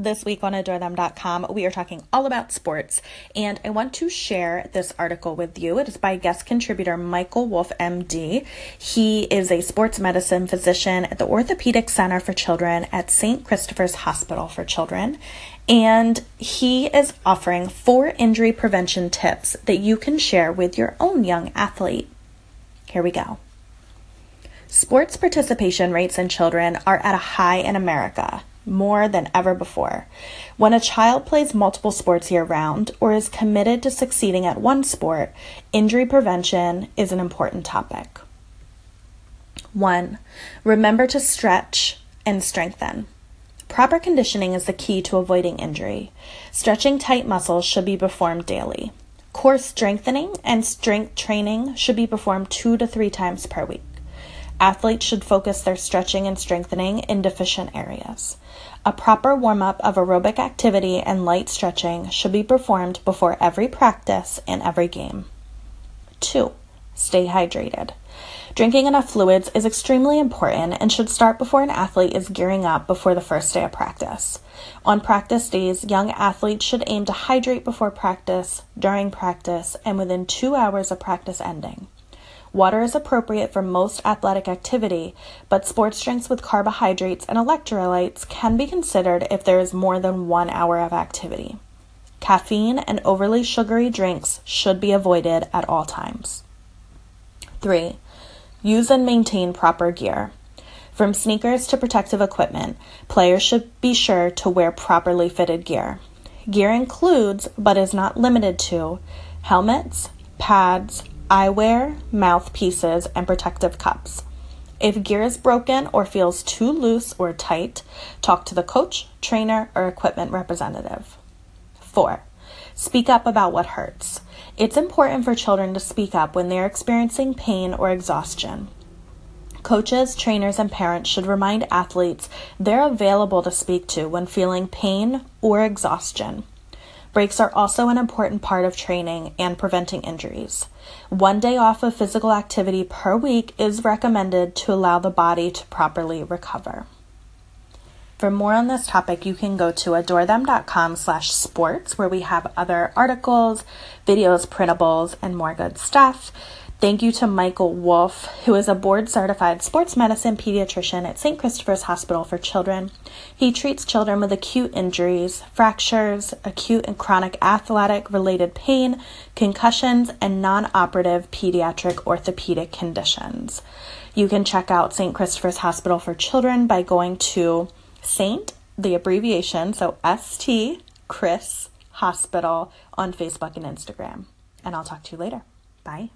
This week on AdoreThem.com, we are talking all about sports, and I want to share this article with you. It is by guest contributor Michael Wolf, MD. He is a sports medicine physician at the Orthopedic Center for Children at St. Christopher's Hospital for Children, and he is offering four injury prevention tips that you can share with your own young athlete. Here we go. Sports participation rates in children are at a high in America more than ever before. When a child plays multiple sports year round or is committed to succeeding at one sport, injury prevention is an important topic. 1. Remember to stretch and strengthen. Proper conditioning is the key to avoiding injury. Stretching tight muscles should be performed daily. Core strengthening and strength training should be performed two to three times per week. Athletes should focus their stretching and strengthening in deficient areas. A proper warm up of aerobic activity and light stretching should be performed before every practice and every game. 2. Stay hydrated. Drinking enough fluids is extremely important and should start before an athlete is gearing up before the first day of practice. On practice days, young athletes should aim to hydrate before practice, during practice, and within two hours of practice ending. Water is appropriate for most athletic activity, but sports drinks with carbohydrates and electrolytes can be considered if there is more than one hour of activity. Caffeine and overly sugary drinks should be avoided at all times. 3. Use and maintain proper gear. From sneakers to protective equipment, players should be sure to wear properly fitted gear. Gear includes, but is not limited to, helmets, pads, eyewear, mouthpieces, and protective cups. If gear is broken or feels too loose or tight, talk to the coach, trainer, or equipment representative. 4. Speak up about what hurts. It's important for children to speak up when they're experiencing pain or exhaustion. Coaches, trainers, and parents should remind athletes they're available to speak to when feeling pain or exhaustion. Breaks are also an important part of training and preventing injuries. One day off of physical activity per week is recommended to allow the body to properly recover. For more on this topic, you can go to adorethem.com slash sports where we have other articles, videos, printables, and more good stuff. Thank you to Michael Wolf, who is a board certified sports medicine pediatrician at St. Christopher's Hospital for Children. He treats children with acute injuries, fractures, acute and chronic athletic related pain, concussions, and non operative pediatric orthopedic conditions. You can check out St. Christopher's Hospital for Children by going to Saint, the abbreviation, so ST Chris Hospital on Facebook and Instagram. And I'll talk to you later. Bye.